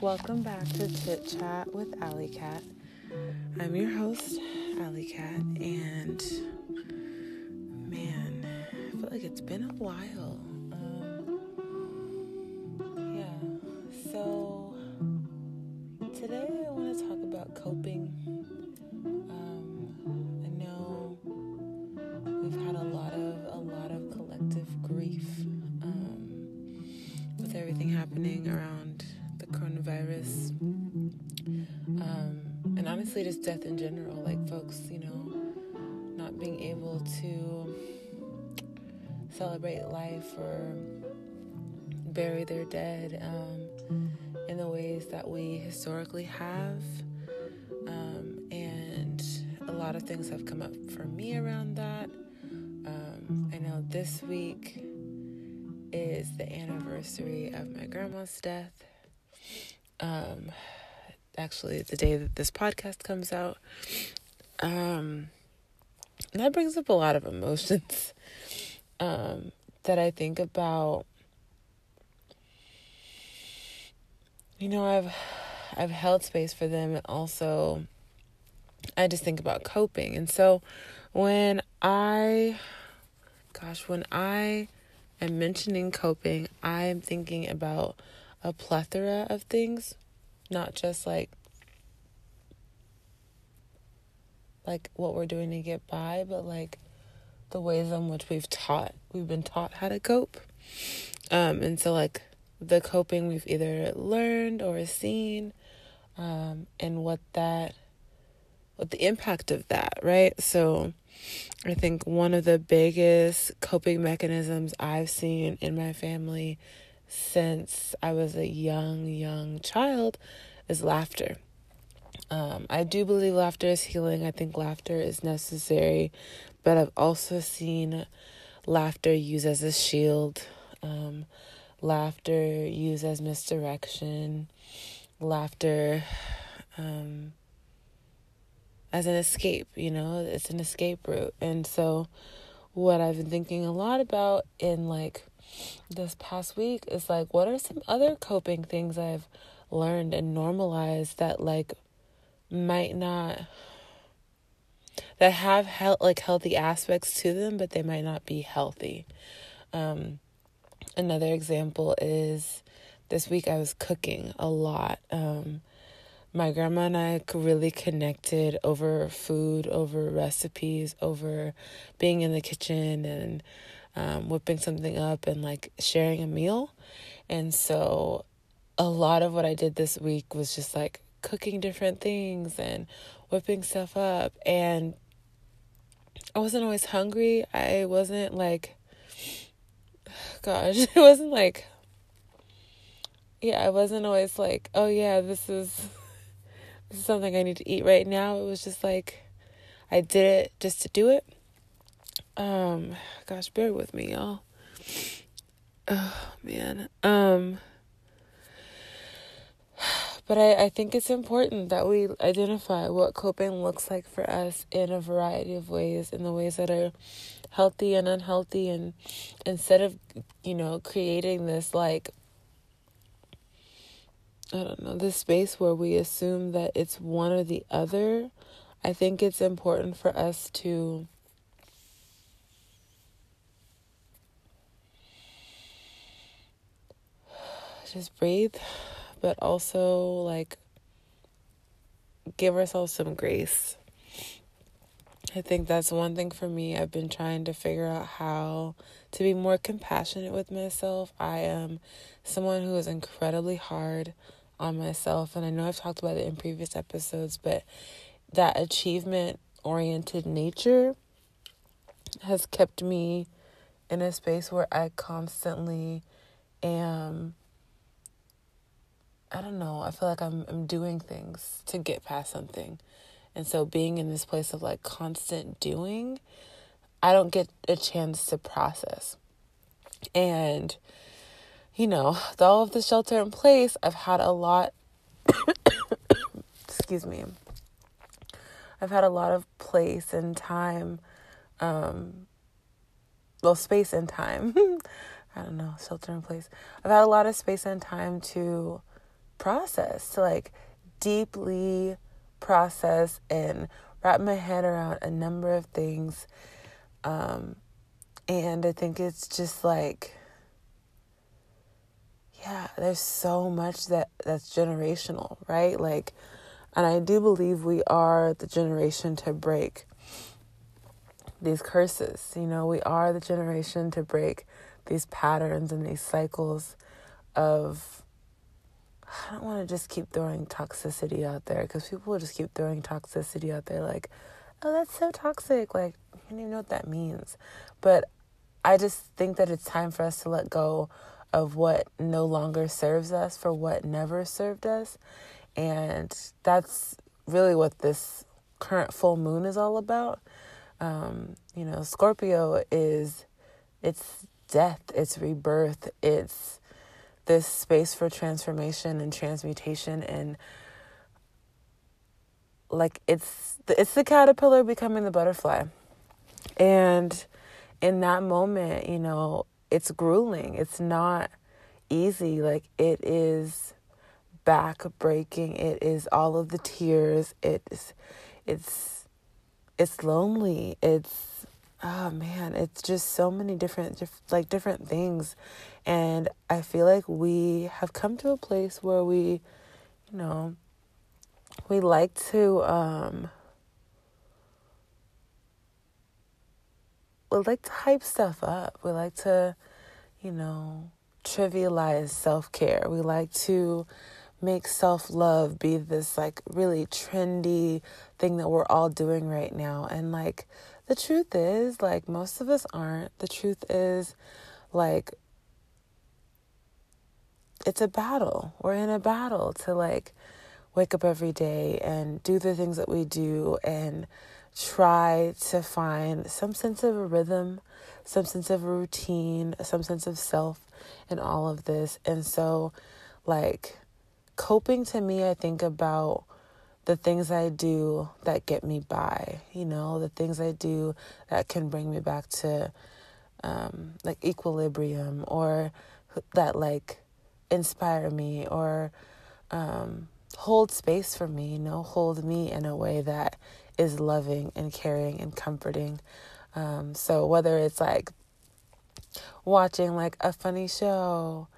Welcome back to Chit Chat with Alley Cat. I'm your host, Alley Cat, and man, I feel like it's been a while. Honestly, just death in general. Like, folks, you know, not being able to celebrate life or bury their dead um, in the ways that we historically have. Um, and a lot of things have come up for me around that. Um, I know this week is the anniversary of my grandma's death. Um, actually, the day that this podcast comes out. Um, that brings up a lot of emotions um, that I think about. You know, I've I've held space for them, and also I just think about coping. And so, when I, gosh, when I am mentioning coping, I am thinking about a plethora of things, not just like like what we're doing to get by, but like the ways in which we've taught we've been taught how to cope. Um and so like the coping we've either learned or seen um and what that what the impact of that, right? So I think one of the biggest coping mechanisms I've seen in my family since I was a young, young child is laughter. Um, I do believe laughter is healing. I think laughter is necessary, but I've also seen laughter used as a shield, um, laughter used as misdirection, laughter um, as an escape. You know, it's an escape route. And so, what I've been thinking a lot about in like this past week is like, what are some other coping things I've learned and normalized that like might not that have he- like healthy aspects to them but they might not be healthy? Um another example is this week i was cooking a lot. Um my grandma and i really connected over food over recipes over being in the kitchen and um, whipping something up and like sharing a meal and so a lot of what i did this week was just like cooking different things and whipping stuff up and I wasn't always hungry. I wasn't like gosh, it wasn't like yeah, I wasn't always like, oh yeah, this is this is something I need to eat right now. It was just like I did it just to do it. Um gosh, bear with me, y'all. Oh man. Um but I, I think it's important that we identify what coping looks like for us in a variety of ways, in the ways that are healthy and unhealthy. And instead of, you know, creating this like, I don't know, this space where we assume that it's one or the other, I think it's important for us to. Just breathe but also like give ourselves some grace. I think that's one thing for me. I've been trying to figure out how to be more compassionate with myself. I am someone who is incredibly hard on myself, and I know I've talked about it in previous episodes, but that achievement oriented nature has kept me in a space where I constantly am I don't know. I feel like I'm I'm doing things to get past something. And so being in this place of like constant doing, I don't get a chance to process. And you know, with all of the shelter in place, I've had a lot excuse me. I've had a lot of place and time um well space and time. I don't know, shelter in place. I've had a lot of space and time to process, to like deeply process and wrap my head around a number of things. Um, and I think it's just like, yeah, there's so much that that's generational, right? Like, and I do believe we are the generation to break these curses. You know, we are the generation to break these patterns and these cycles of I don't want to just keep throwing toxicity out there because people will just keep throwing toxicity out there like, oh, that's so toxic. Like, you don't even know what that means. But I just think that it's time for us to let go of what no longer serves us for what never served us. And that's really what this current full moon is all about. Um, you know, Scorpio is it's death, it's rebirth, it's this space for transformation and transmutation and like it's the, it's the caterpillar becoming the butterfly. And in that moment, you know, it's grueling. It's not easy. Like it is back breaking. It is all of the tears. It's it's it's lonely. It's oh man, it's just so many different diff- like different things. And I feel like we have come to a place where we, you know, we like to um we like to hype stuff up. We like to, you know, trivialize self care. We like to make self love be this like really trendy thing that we're all doing right now. And like the truth is, like most of us aren't. The truth is, like, it's a battle. We're in a battle to like wake up every day and do the things that we do and try to find some sense of a rhythm, some sense of a routine, some sense of self in all of this. And so, like, coping to me, I think about the things I do that get me by, you know, the things I do that can bring me back to um, like equilibrium or that like inspire me or um, hold space for me, you know, hold me in a way that is loving and caring and comforting. Um, so whether it's like watching like a funny show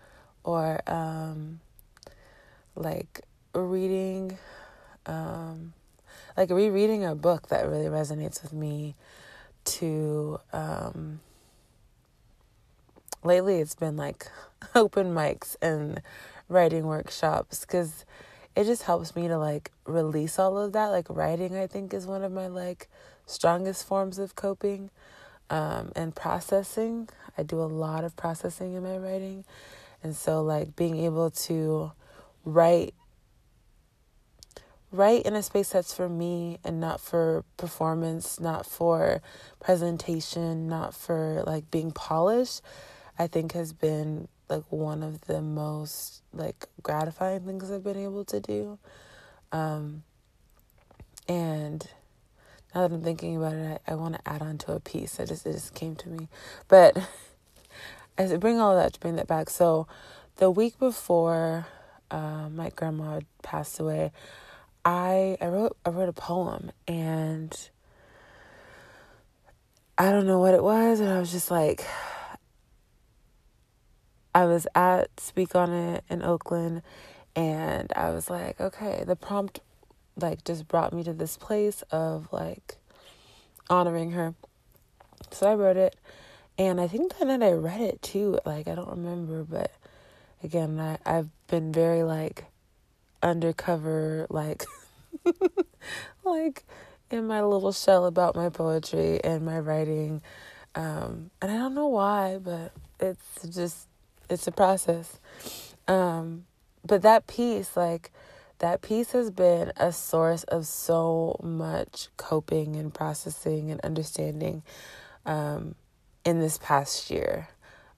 or um, like reading, um, like rereading a book that really resonates with me to um, lately it's been like open mics and writing workshops because it just helps me to like release all of that. Like writing, I think, is one of my like strongest forms of coping um, and processing. I do a lot of processing in my writing, and so like being able to write write in a space that's for me and not for performance, not for presentation, not for like being polished, I think has been like one of the most like gratifying things I've been able to do. Um, and now that I'm thinking about it, I, I want to add on to a piece. I just it just came to me, but I bring all that to bring that back. So, the week before uh, my grandma passed away, I I wrote I wrote a poem and I don't know what it was, and I was just like I was at Speak on It in Oakland and I was like, okay, the prompt like just brought me to this place of like honoring her. So I wrote it and I think that night I read it too. Like I don't remember, but again, I, I've been very like undercover, like like in my little shell about my poetry and my writing. Um, and I don't know why, but it's just it's a process. Um, but that piece, like that piece has been a source of so much coping and processing and understanding um, in this past year.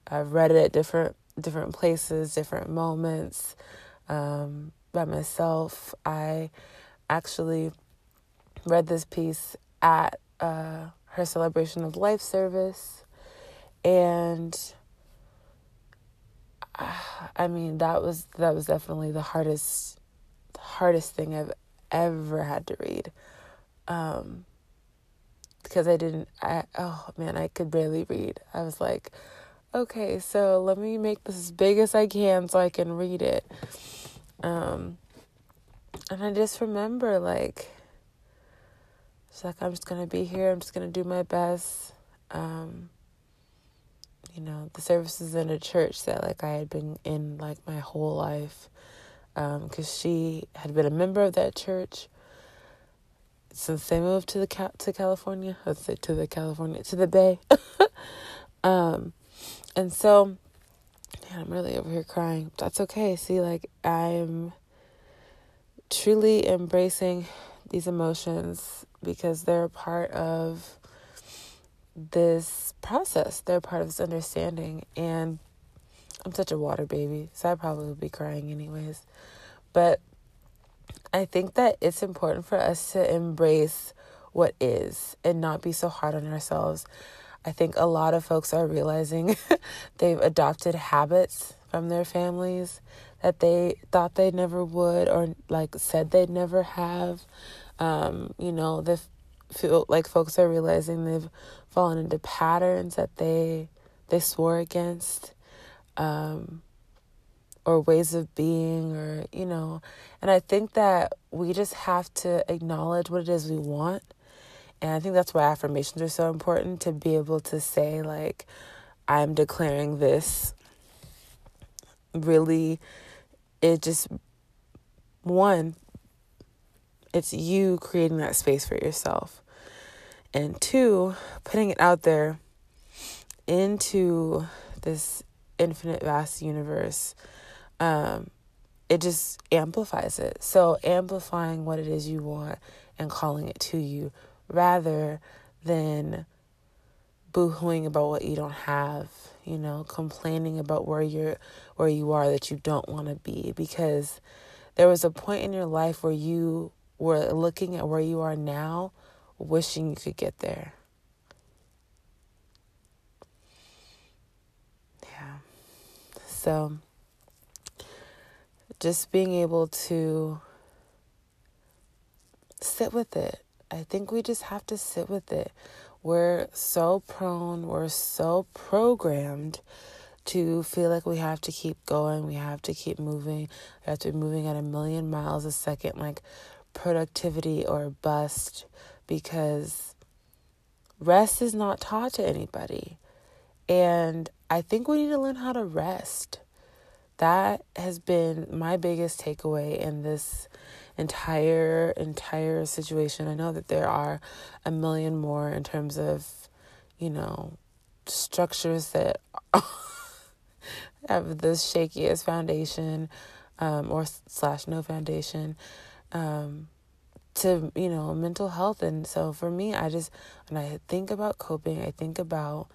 I've read it at different different places, different moments um, by myself. I actually read this piece at uh, her celebration of life service, and I mean, that was that was definitely the hardest hardest thing I've ever had to read. Um, because I didn't I oh man, I could barely read. I was like, okay, so let me make this as big as I can so I can read it. Um and I just remember like it's like I'm just gonna be here, I'm just gonna do my best. Um you know, the services in a church that like I had been in like my whole life. Um, cause she had been a member of that church since they moved to the to California. To the California to the Bay. um, and so, I'm really over here crying. That's okay. See, like I'm truly embracing these emotions because they're part of this process. They're part of this understanding. And I'm such a water baby, so I probably would be crying anyways. But I think that it's important for us to embrace what is and not be so hard on ourselves. I think a lot of folks are realizing they've adopted habits from their families that they thought they never would or like said they'd never have. Um, you know, they feel like folks are realizing they've fallen into patterns that they they swore against. Um, or ways of being or you know and i think that we just have to acknowledge what it is we want and i think that's why affirmations are so important to be able to say like i'm declaring this really it just one it's you creating that space for yourself and two putting it out there into this infinite vast universe um, it just amplifies it. So, amplifying what it is you want and calling it to you rather than boohooing about what you don't have, you know, complaining about where you're where you are that you don't want to be because there was a point in your life where you were looking at where you are now wishing you could get there. Yeah. So just being able to sit with it. I think we just have to sit with it. We're so prone, we're so programmed to feel like we have to keep going, we have to keep moving, we have to be moving at a million miles a second, like productivity or bust, because rest is not taught to anybody. And I think we need to learn how to rest that has been my biggest takeaway in this entire entire situation. I know that there are a million more in terms of, you know, structures that have the shakiest foundation, um, or slash no foundation, um, to you know mental health. And so for me, I just when I think about coping, I think about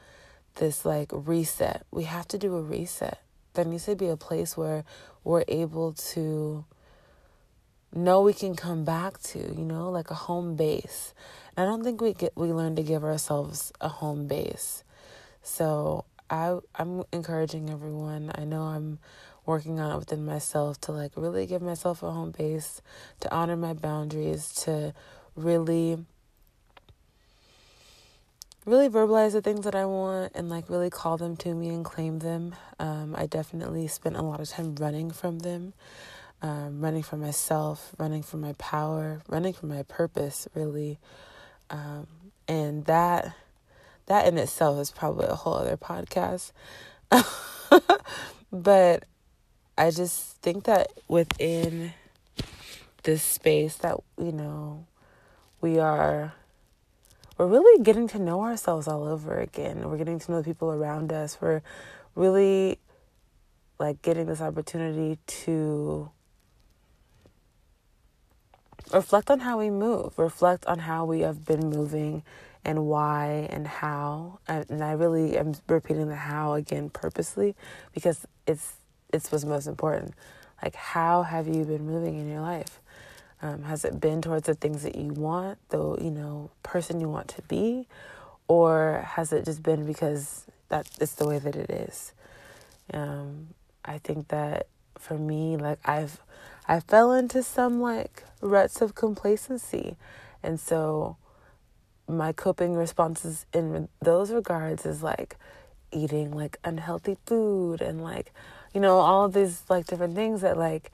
this like reset. We have to do a reset there needs to be a place where we're able to know we can come back to, you know, like a home base. And I don't think we get we learn to give ourselves a home base. So I I'm encouraging everyone. I know I'm working on it within myself to like really give myself a home base, to honor my boundaries, to really really verbalize the things that I want and like really call them to me and claim them. Um, I definitely spent a lot of time running from them, um, running from myself, running from my power, running from my purpose, really. Um, and that that in itself is probably a whole other podcast. but I just think that within this space that you know we are we're really getting to know ourselves all over again. We're getting to know the people around us. We're really like getting this opportunity to reflect on how we move, reflect on how we have been moving and why and how. And I really am repeating the how again purposely because it's it's what's most important. Like how have you been moving in your life? Um, has it been towards the things that you want, the you know person you want to be, or has it just been because that it's the way that it is? Um, I think that for me, like I've I fell into some like ruts of complacency. And so my coping responses in those regards is like eating like unhealthy food and like you know all these like different things that like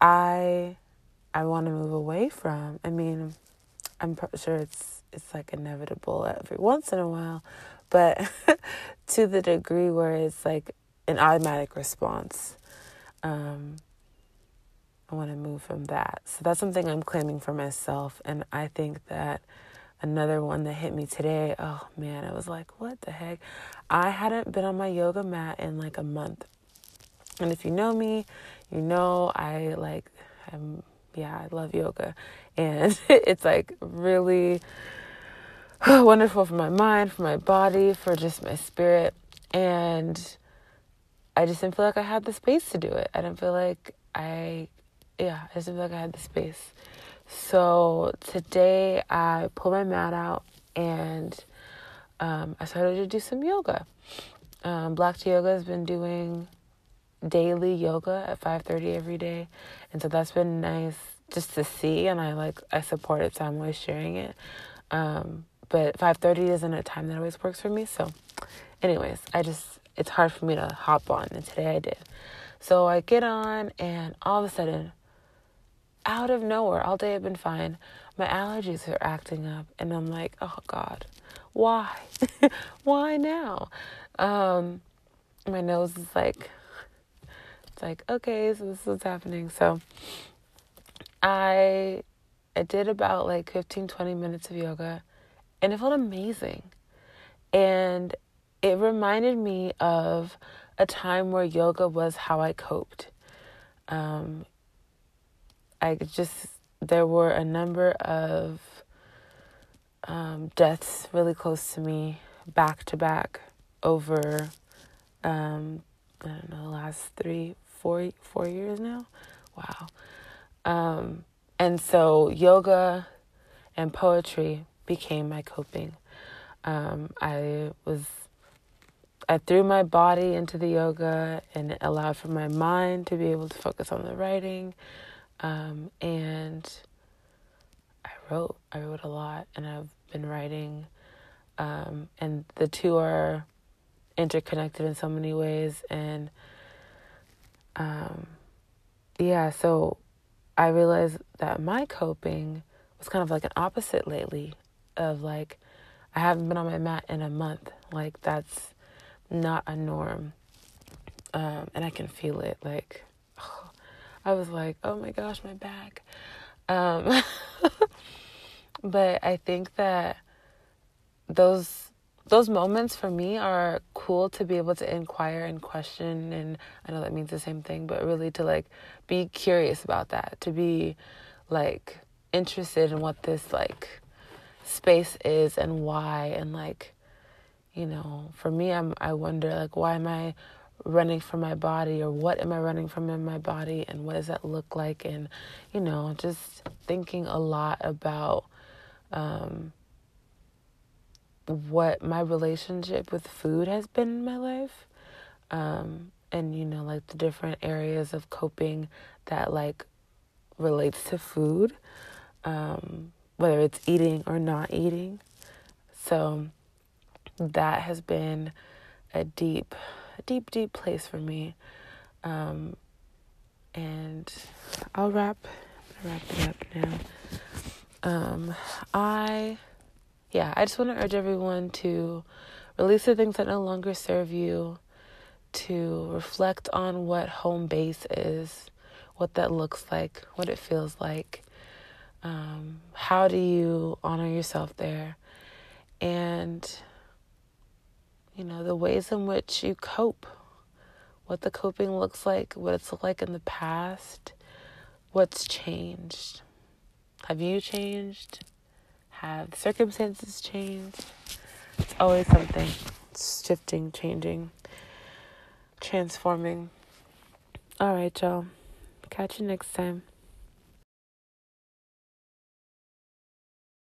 I I want to move away from. I mean, I'm sure it's it's like inevitable every once in a while, but to the degree where it's like an automatic response. Um, I want to move from that. So that's something I'm claiming for myself. And I think that another one that hit me today, oh man, I was like, what the heck? I hadn't been on my yoga mat in like a month. And if you know me, you know I like, I'm, yeah, I love yoga. And it's like really wonderful for my mind, for my body, for just my spirit. And I just didn't feel like I had the space to do it. I didn't feel like I, yeah, I just didn't feel like I had the space. So today I pulled my mat out and um, I started to do some yoga. Um, Black Yoga has been doing daily yoga at 5:30 every day, and so that's been nice just to see. And I like I support it, so I'm always sharing it. Um, but 5:30 isn't a time that always works for me. So, anyways, I just it's hard for me to hop on, and today I did. So I get on, and all of a sudden, out of nowhere, all day I've been fine. My allergies are acting up, and I'm like, oh God, why? why now? Um, my nose is like, like, okay, so this is what's happening. So I, I did about like 15, 20 minutes of yoga, and it felt amazing. And it reminded me of a time where yoga was how I coped. Um, I just, there were a number of um, deaths really close to me back to back over, um, I don't know, the last three, four, four years now. Wow. Um, and so yoga and poetry became my coping. Um, I was I threw my body into the yoga and it allowed for my mind to be able to focus on the writing. Um, and I wrote. I wrote a lot, and I've been writing. Um, and the two are interconnected in so many ways. And um, yeah, so I realized that my coping was kind of like an opposite lately of like, I haven't been on my mat in a month. Like, that's not a norm. Um, and I can feel it. Like, oh, I was like, oh my gosh, my back. Um, but I think that those those moments for me are cool to be able to inquire and question and I know that means the same thing but really to like be curious about that to be like interested in what this like space is and why and like you know for me I'm I wonder like why am I running from my body or what am I running from in my body and what does that look like? And you know just thinking a lot about um, what my relationship with food has been in my life um, and you know like the different areas of coping that like relates to food um, whether it's eating or not eating so that has been a deep a deep, deep place for me. Um, and I'll wrap wrap it up now. Um, I yeah, I just want to urge everyone to release the things that no longer serve you, to reflect on what home base is, what that looks like, what it feels like. Um, how do you honor yourself there? And you know, the ways in which you cope, what the coping looks like, what it's looked like in the past, what's changed. Have you changed? Have circumstances changed? It's always something it's shifting, changing, transforming. All right, y'all. Catch you next time.